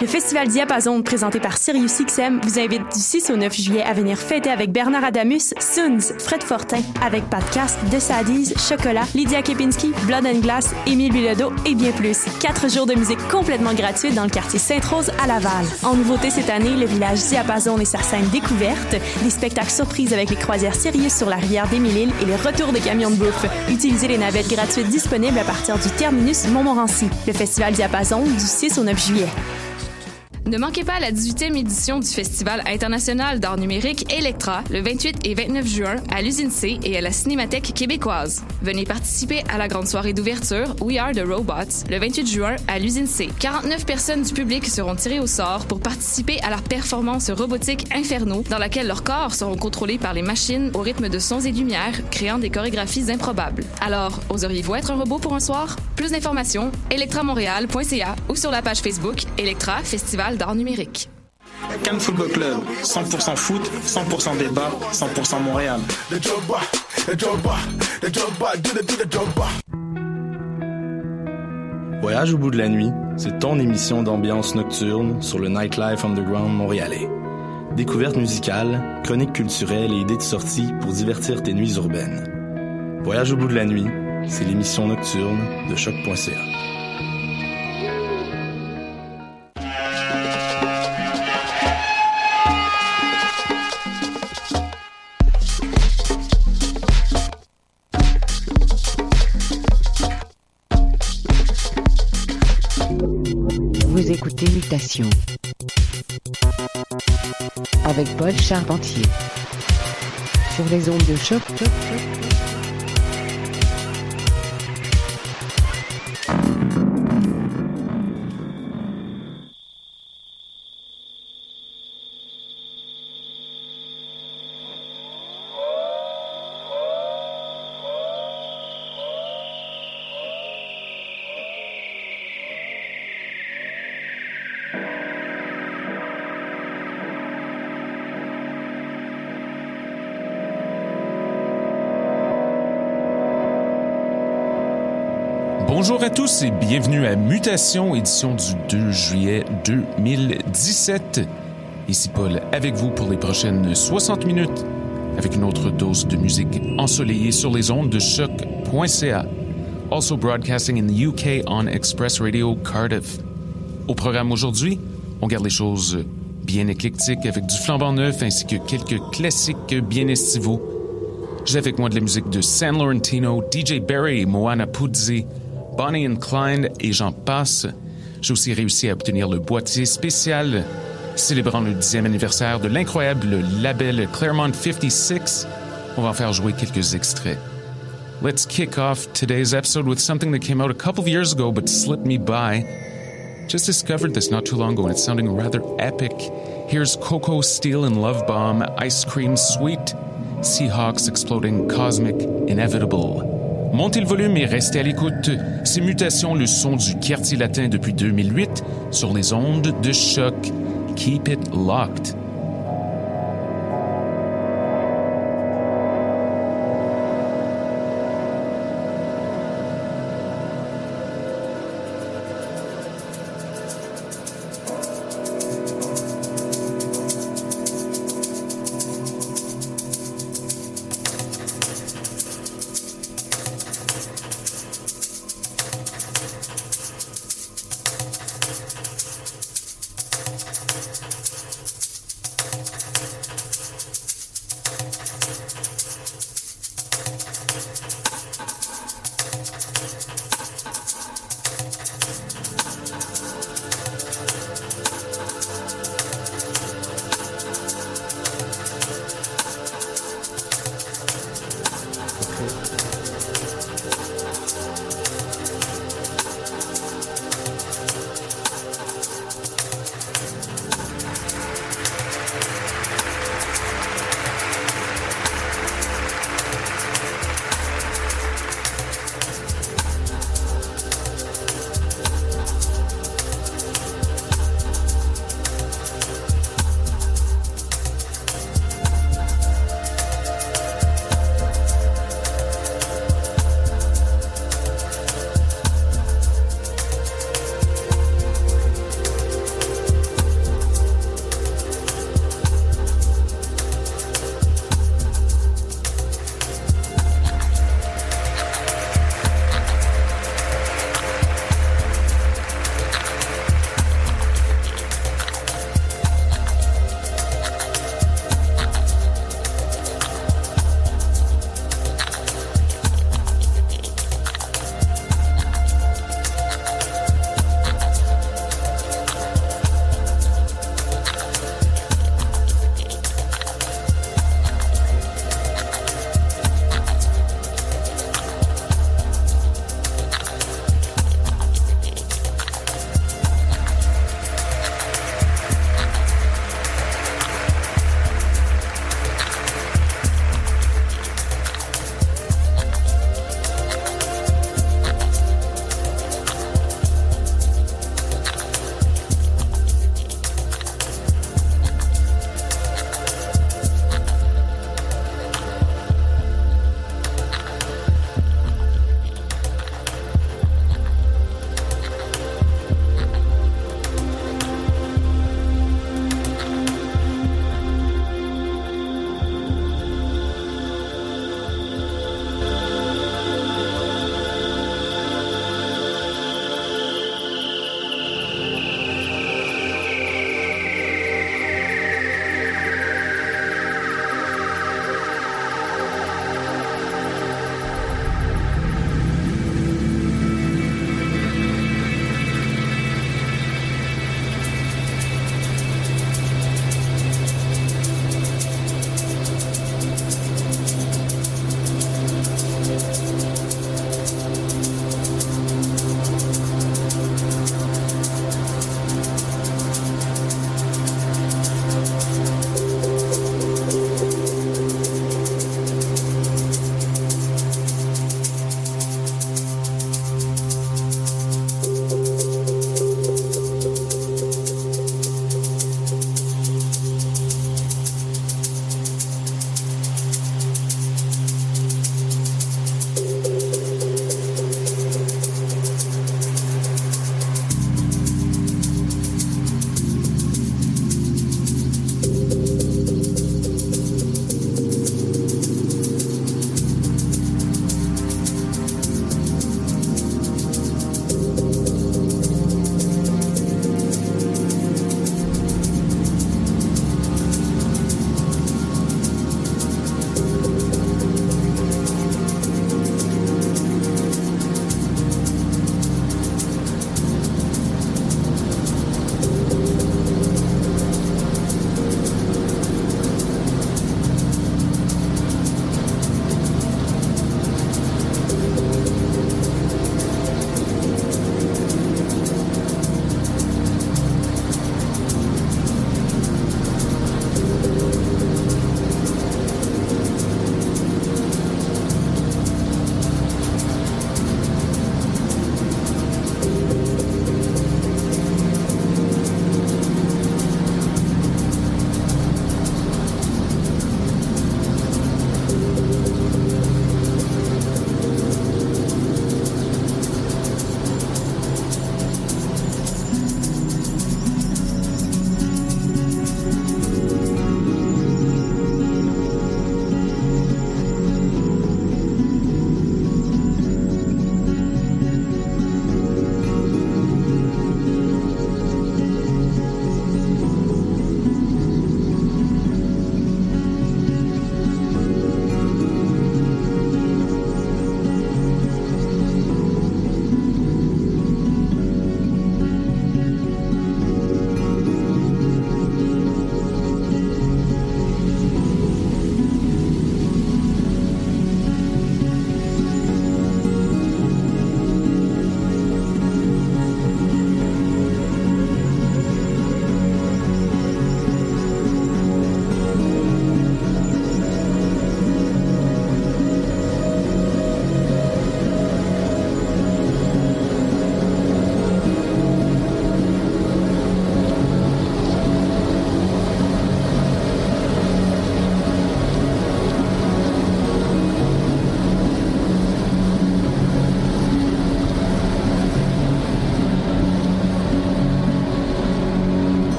Le Festival Diapason, présenté par SiriusXM, vous invite du 6 au 9 juillet à venir fêter avec Bernard Adamus, Soons, Fred Fortin, avec Podcast, The Sadies, Chocolat, Lydia Kepinski, Blood and Glass, Émile Bilodeau et bien plus. Quatre jours de musique complètement gratuite dans le quartier Sainte-Rose à Laval. En nouveauté cette année, le village Diapason et sa scène découverte, des spectacles surprises avec les croisières Sirius sur la rivière des Mille-Îles et les retours de camions de bouffe. Utilisez les navettes gratuites disponibles à partir du terminus Montmorency. Le Festival Diapason du 6 au 9 juillet. Ne manquez pas la 18e édition du Festival international d'art numérique Electra le 28 et 29 juin à l'usine C et à la Cinémathèque québécoise. Venez participer à la grande soirée d'ouverture We Are the Robots le 28 juin à l'usine C. 49 personnes du public seront tirées au sort pour participer à la performance robotique Inferno dans laquelle leurs corps seront contrôlés par les machines au rythme de sons et lumières, créant des chorégraphies improbables. Alors, oseriez-vous être un robot pour un soir? Plus d'informations, electramontréal.ca ou sur la page Facebook Electra Festival d'art numérique. Cannes Football Club, 100% foot, 100% débat, 100% Montréal. Voyage au bout de la nuit, c'est ton émission d'ambiance nocturne sur le Nightlife Underground montréalais. Découvertes musicales, chroniques culturelles et idées de sortie pour divertir tes nuits urbaines. Voyage au bout de la nuit, c'est l'émission nocturne de choc.ca. Paul Charpentier sur les ondes de choc. choc, choc, Bonjour à tous et bienvenue à Mutation, édition du 2 juillet 2017. Ici Paul avec vous pour les prochaines 60 minutes avec une autre dose de musique ensoleillée sur les ondes de choc.ca. Also broadcasting in the UK on Express Radio Cardiff. Au programme aujourd'hui, on garde les choses bien éclectiques avec du flambant neuf ainsi que quelques classiques bien estivaux. J'ai avec moi de la musique de San Laurentino, DJ Barry, Moana Puzzi, Bonnie and Clyde et j'en passe. J'ai aussi réussi à obtenir le boîtier spécial célébrant le dixième anniversaire de l'incroyable label Claremont 56. On va faire jouer quelques extraits. Let's kick off today's episode with something that came out a couple of years ago but slipped me by. Just discovered this not too long ago and it's sounding rather epic. Here's Coco Steel and Love Bomb, Ice Cream Sweet, Seahawks Exploding Cosmic Inevitable. Montez le volume et restez à l'écoute. Ces mutations, le son du quartier latin depuis 2008 sur les ondes de choc. Keep it locked.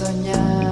soñar.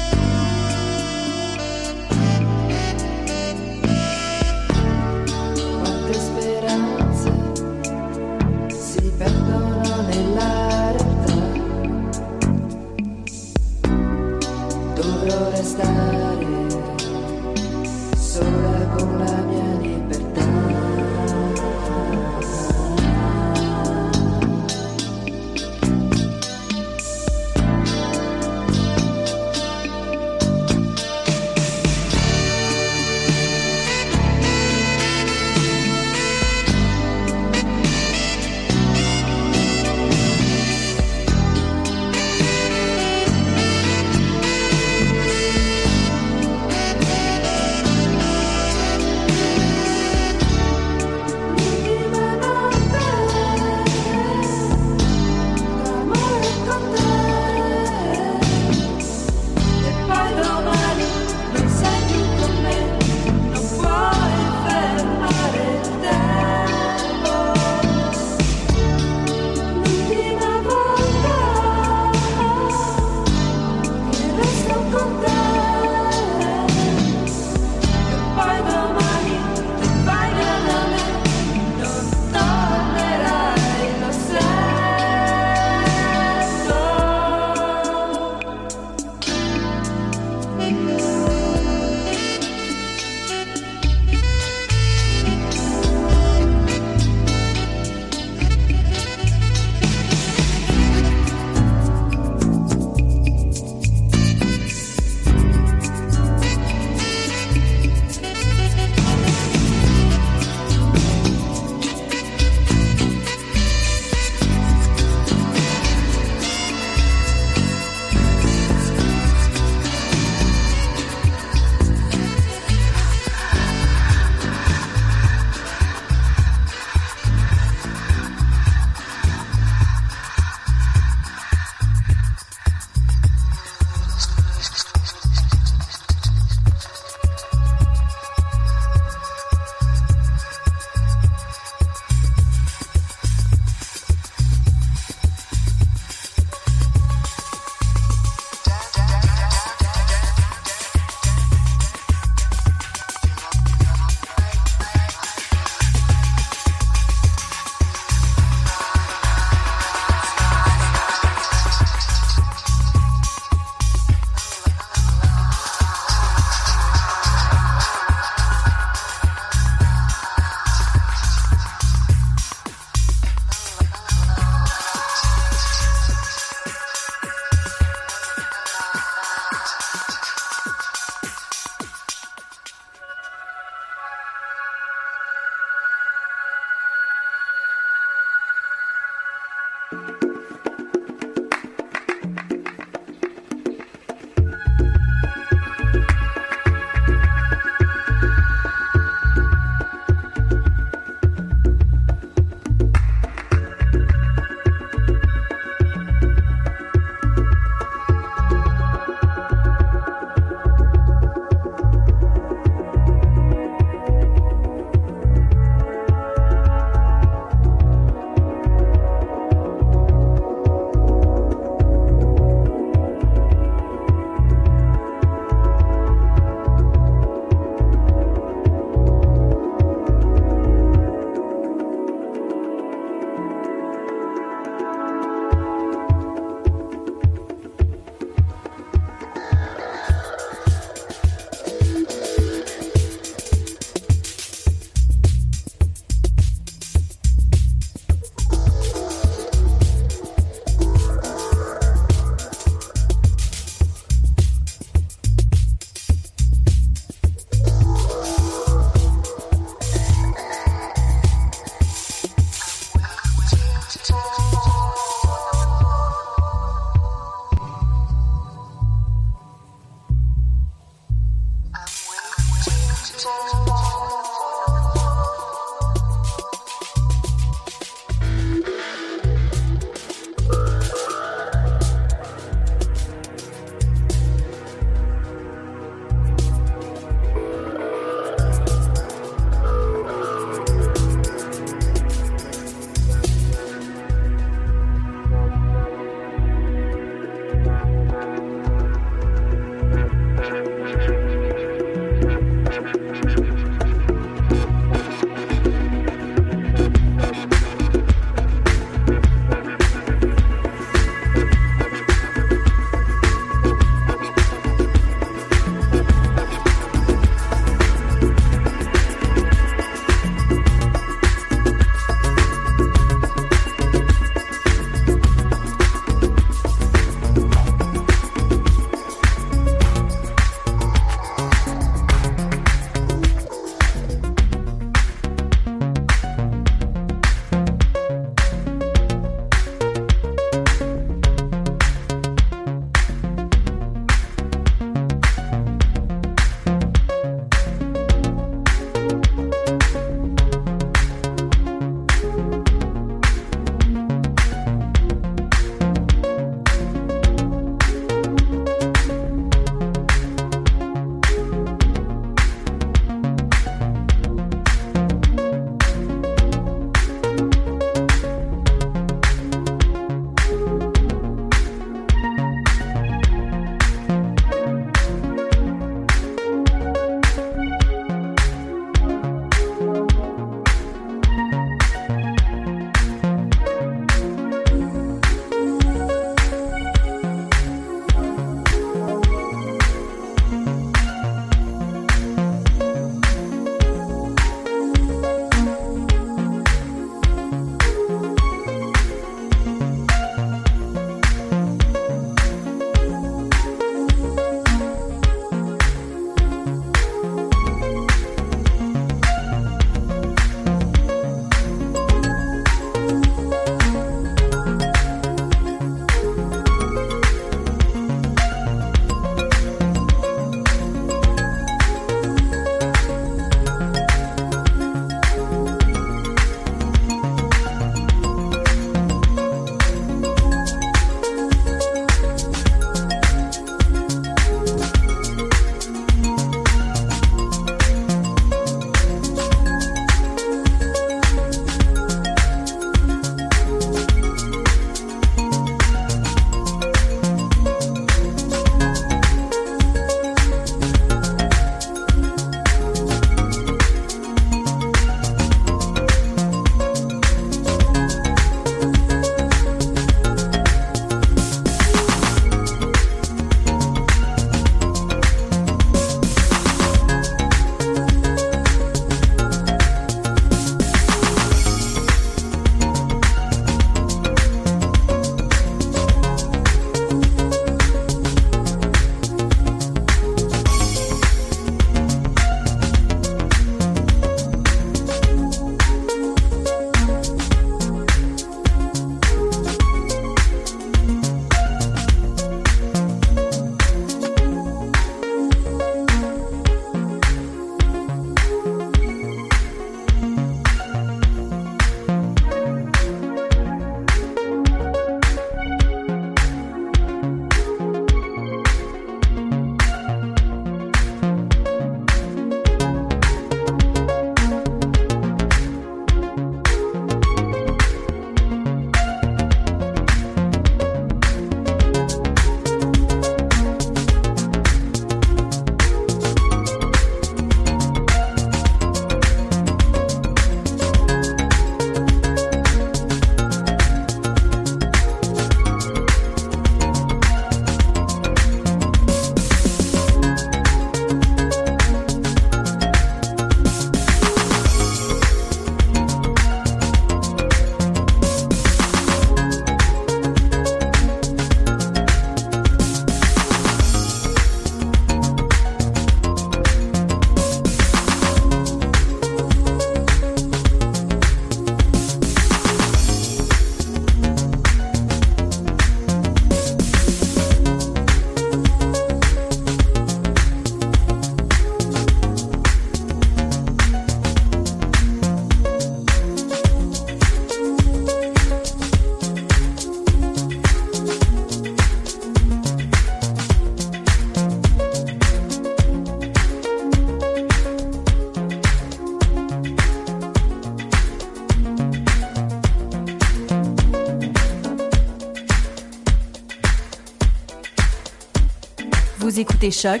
Vous écoutez Choc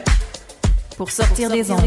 pour sortir, des ondes.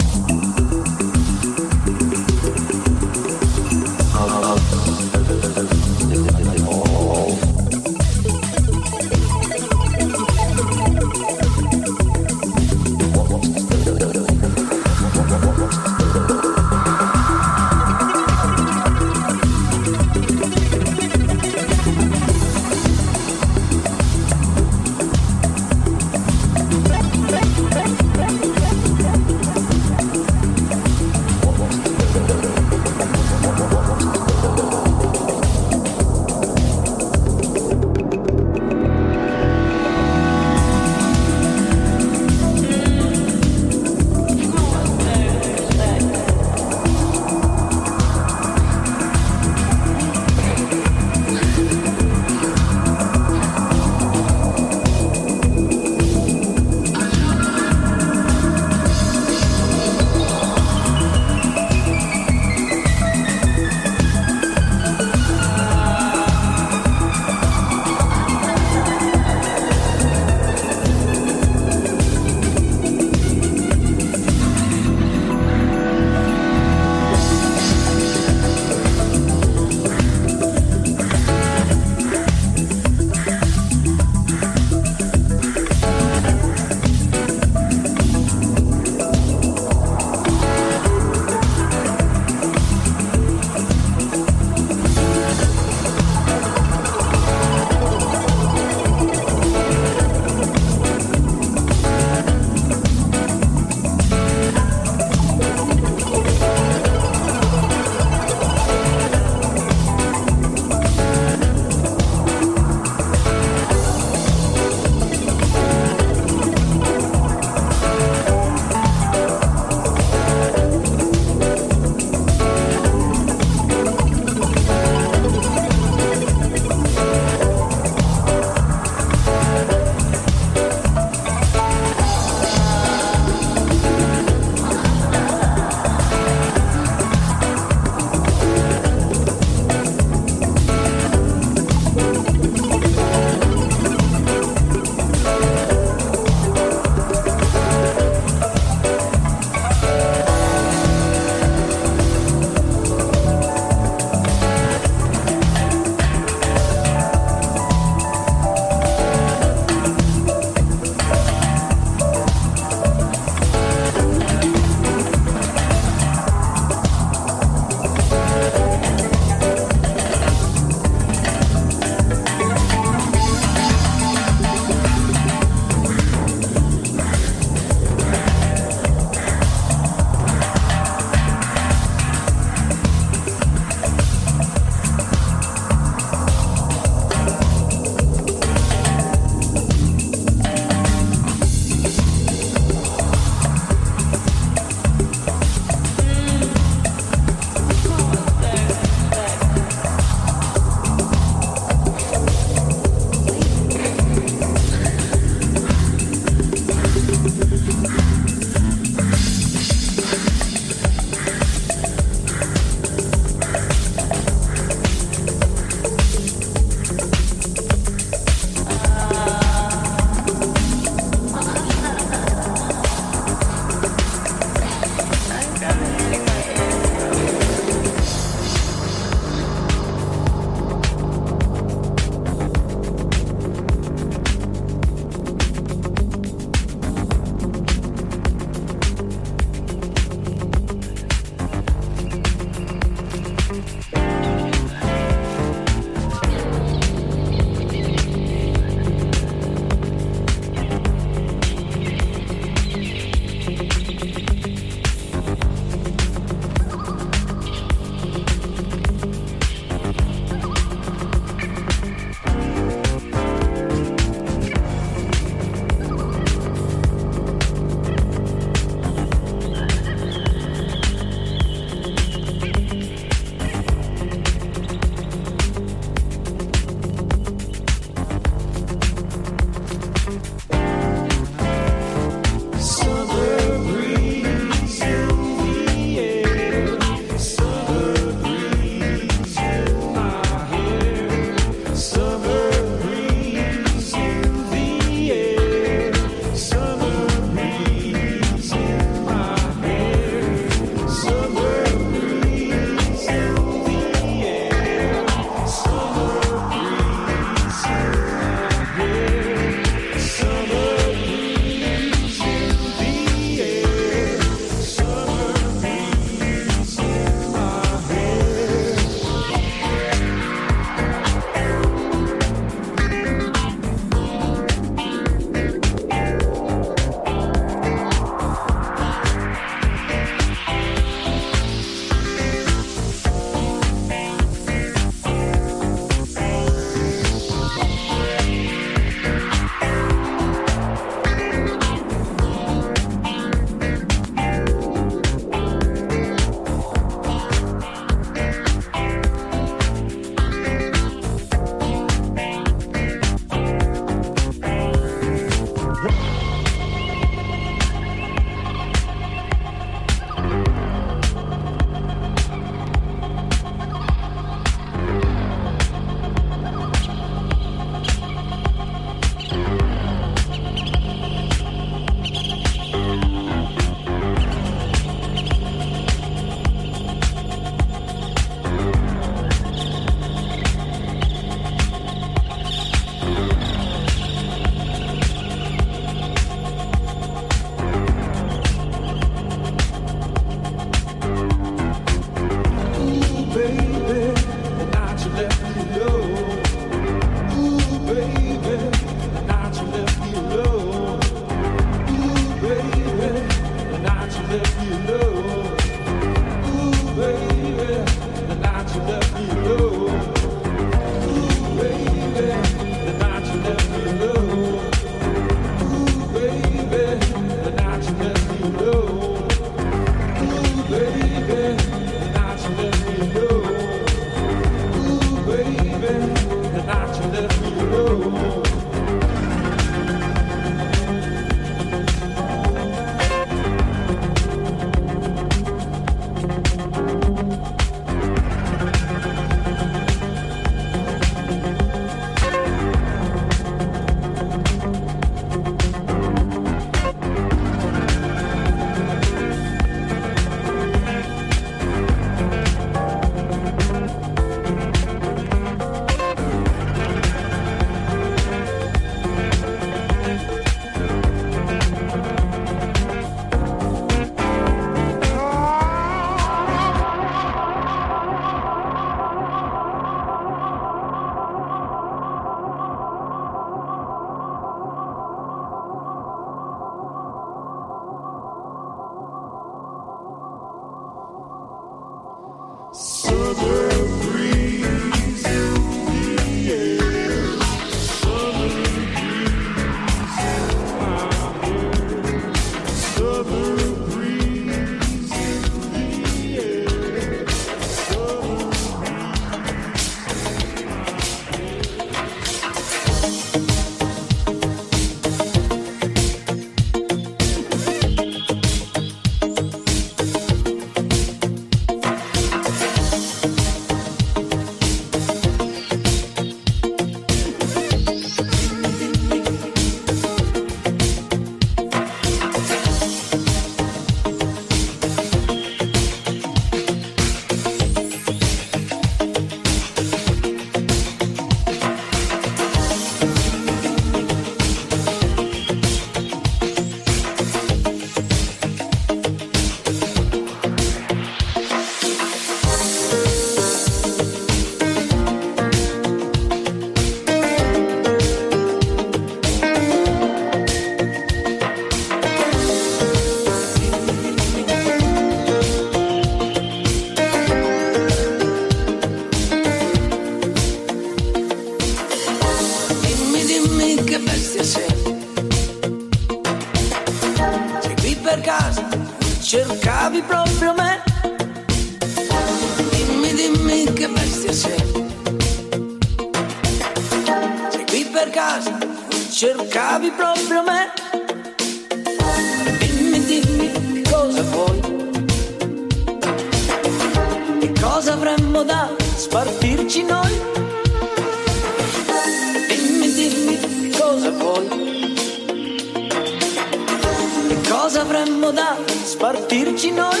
comoda, spartirci noi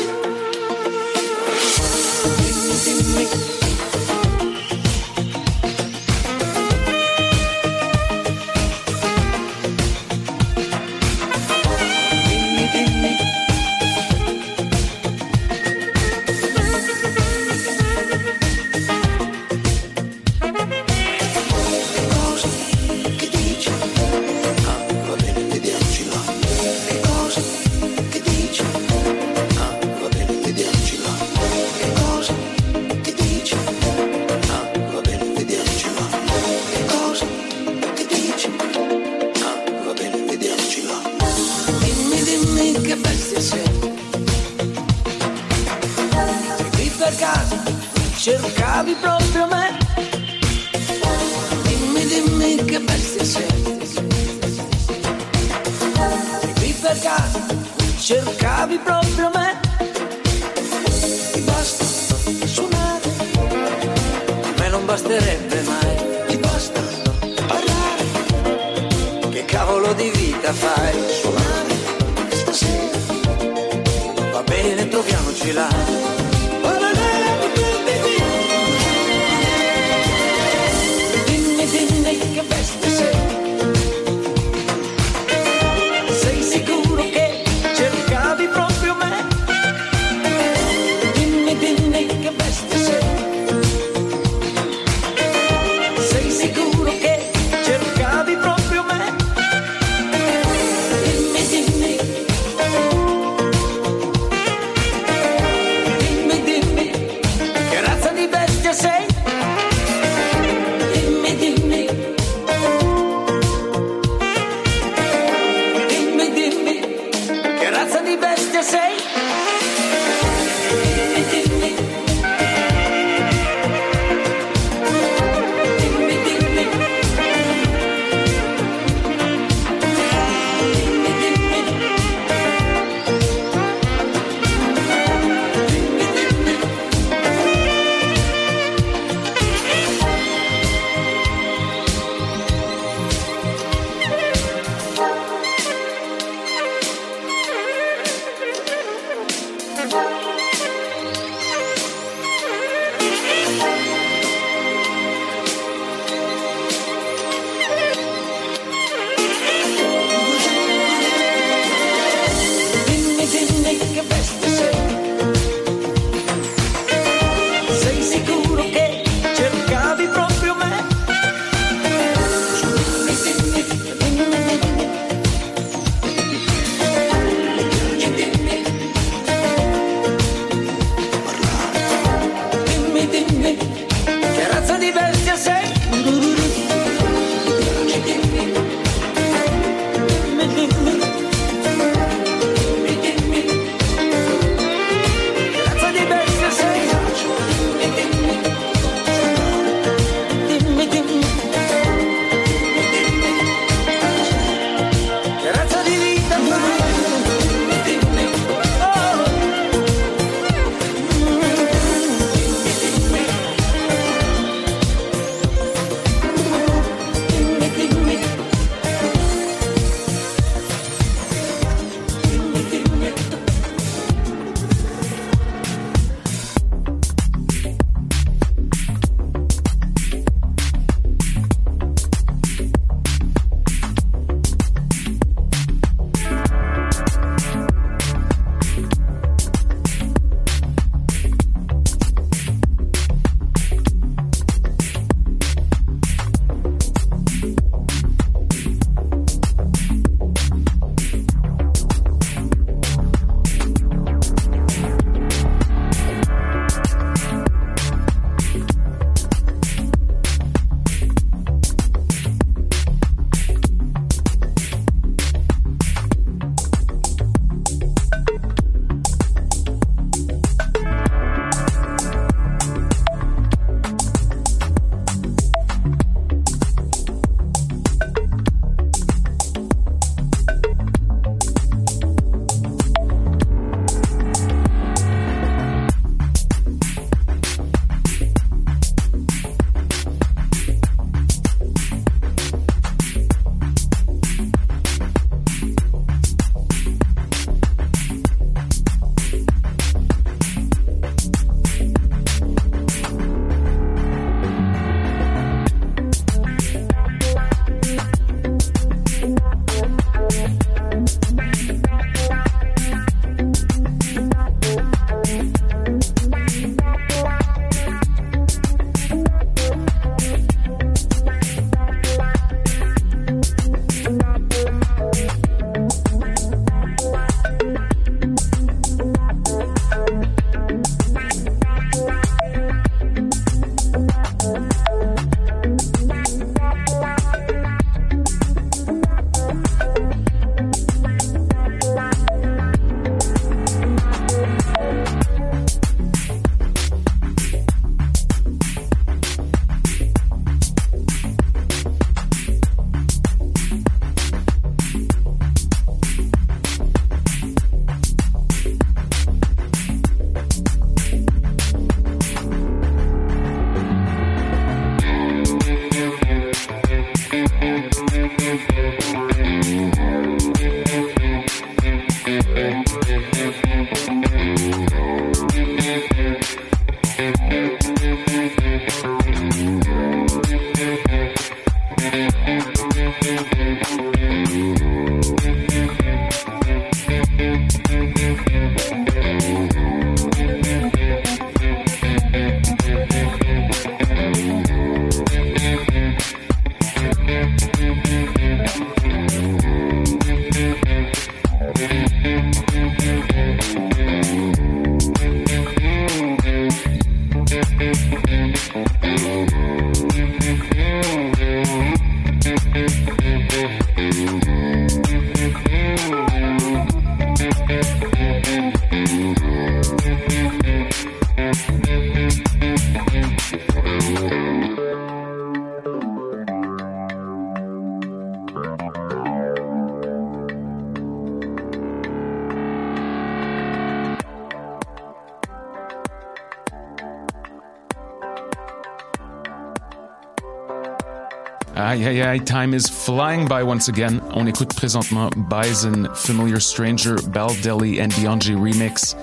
Aïe, time is flying by once again. On écoute présentement Bison, Familiar Stranger, Baldelli and Beyonce Remix,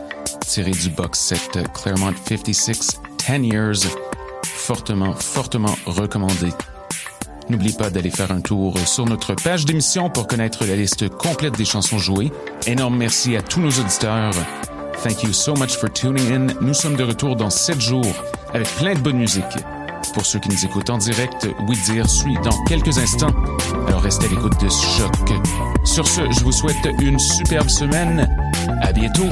tiré du box set Claremont 56, 10 Years. Fortement, fortement recommandé. N'oublie pas d'aller faire un tour sur notre page d'émission pour connaître la liste complète des chansons jouées. Énorme merci à tous nos auditeurs. Thank you so much for tuning in. Nous sommes de retour dans 7 jours avec plein de bonne musique. Pour ceux qui nous écoutent en direct, Oui Dire suit dans quelques instants. Alors restez à l'écoute de ce choc. Sur ce, je vous souhaite une superbe semaine. À bientôt.